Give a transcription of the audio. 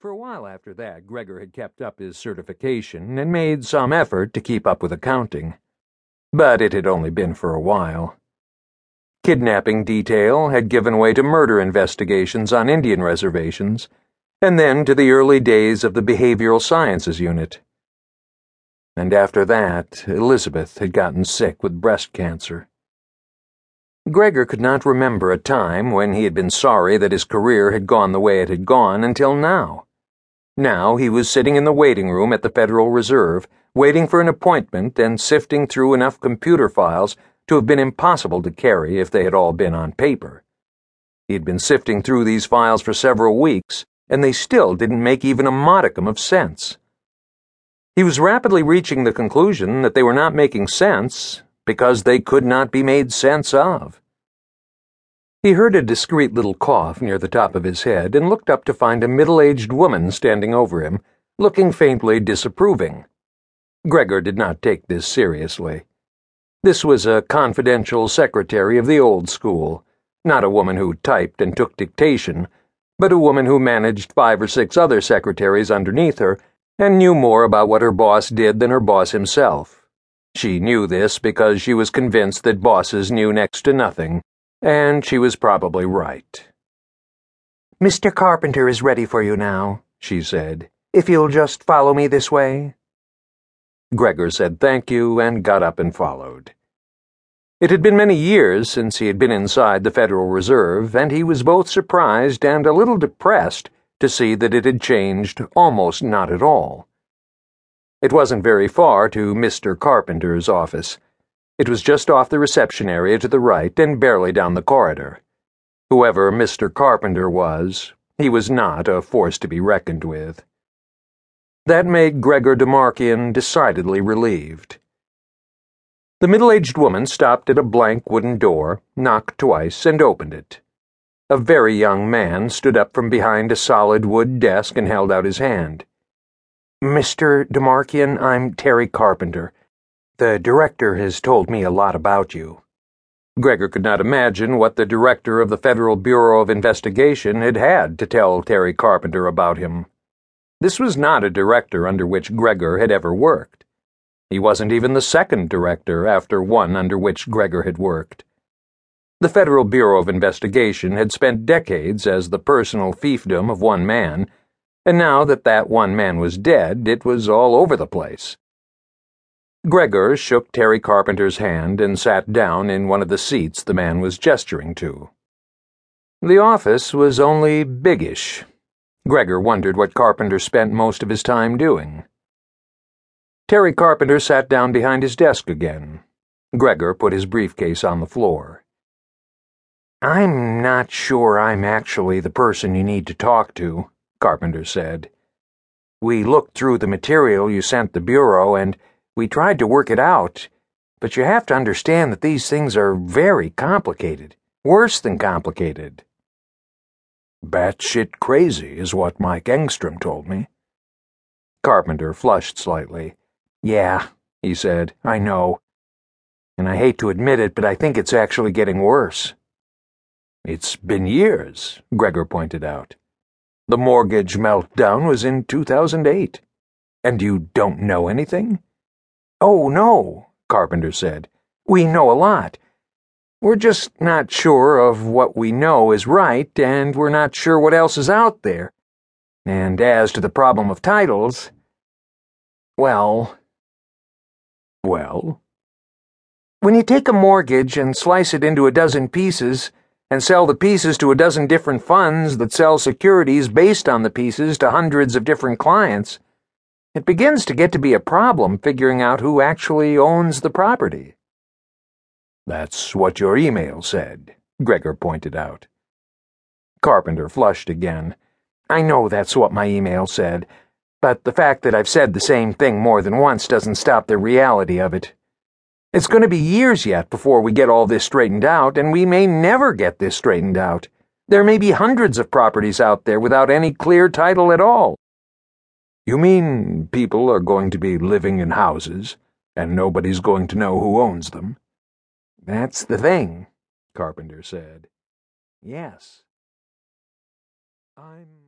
For a while after that, Gregor had kept up his certification and made some effort to keep up with accounting. But it had only been for a while. Kidnapping detail had given way to murder investigations on Indian reservations, and then to the early days of the Behavioral Sciences Unit. And after that, Elizabeth had gotten sick with breast cancer. Gregor could not remember a time when he had been sorry that his career had gone the way it had gone until now. Now he was sitting in the waiting room at the Federal Reserve, waiting for an appointment and sifting through enough computer files to have been impossible to carry if they had all been on paper. He had been sifting through these files for several weeks, and they still didn't make even a modicum of sense. He was rapidly reaching the conclusion that they were not making sense because they could not be made sense of. He heard a discreet little cough near the top of his head and looked up to find a middle aged woman standing over him, looking faintly disapproving. Gregor did not take this seriously. This was a confidential secretary of the old school, not a woman who typed and took dictation, but a woman who managed five or six other secretaries underneath her and knew more about what her boss did than her boss himself. She knew this because she was convinced that bosses knew next to nothing and she was probably right. Mr. Carpenter is ready for you now, she said. If you'll just follow me this way. Gregor said thank you and got up and followed. It had been many years since he had been inside the Federal Reserve, and he was both surprised and a little depressed to see that it had changed almost not at all. It wasn't very far to Mr. Carpenter's office. It was just off the reception area to the right and barely down the corridor. Whoever Mr. Carpenter was, he was not a force to be reckoned with. That made Gregor Demarkian decidedly relieved. The middle aged woman stopped at a blank wooden door, knocked twice, and opened it. A very young man stood up from behind a solid wood desk and held out his hand. Mr. Demarkian, I'm Terry Carpenter. The director has told me a lot about you. Gregor could not imagine what the director of the Federal Bureau of Investigation had had to tell Terry Carpenter about him. This was not a director under which Gregor had ever worked. He wasn't even the second director after one under which Gregor had worked. The Federal Bureau of Investigation had spent decades as the personal fiefdom of one man, and now that that one man was dead, it was all over the place. Gregor shook Terry Carpenter's hand and sat down in one of the seats the man was gesturing to. The office was only biggish. Gregor wondered what Carpenter spent most of his time doing. Terry Carpenter sat down behind his desk again. Gregor put his briefcase on the floor. I'm not sure I'm actually the person you need to talk to, Carpenter said. We looked through the material you sent the Bureau and we tried to work it out, but you have to understand that these things are very complicated, worse than complicated. Batshit crazy is what Mike Engstrom told me. Carpenter flushed slightly. Yeah, he said, I know. And I hate to admit it, but I think it's actually getting worse. It's been years, Gregor pointed out. The mortgage meltdown was in 2008. And you don't know anything? Oh, no, Carpenter said. We know a lot. We're just not sure of what we know is right, and we're not sure what else is out there. And as to the problem of titles, well. Well? When you take a mortgage and slice it into a dozen pieces, and sell the pieces to a dozen different funds that sell securities based on the pieces to hundreds of different clients, it begins to get to be a problem figuring out who actually owns the property. That's what your email said, Gregor pointed out. Carpenter flushed again. I know that's what my email said, but the fact that I've said the same thing more than once doesn't stop the reality of it. It's going to be years yet before we get all this straightened out, and we may never get this straightened out. There may be hundreds of properties out there without any clear title at all. You mean people are going to be living in houses, and nobody's going to know who owns them? That's the thing, Carpenter said. Yes. I'm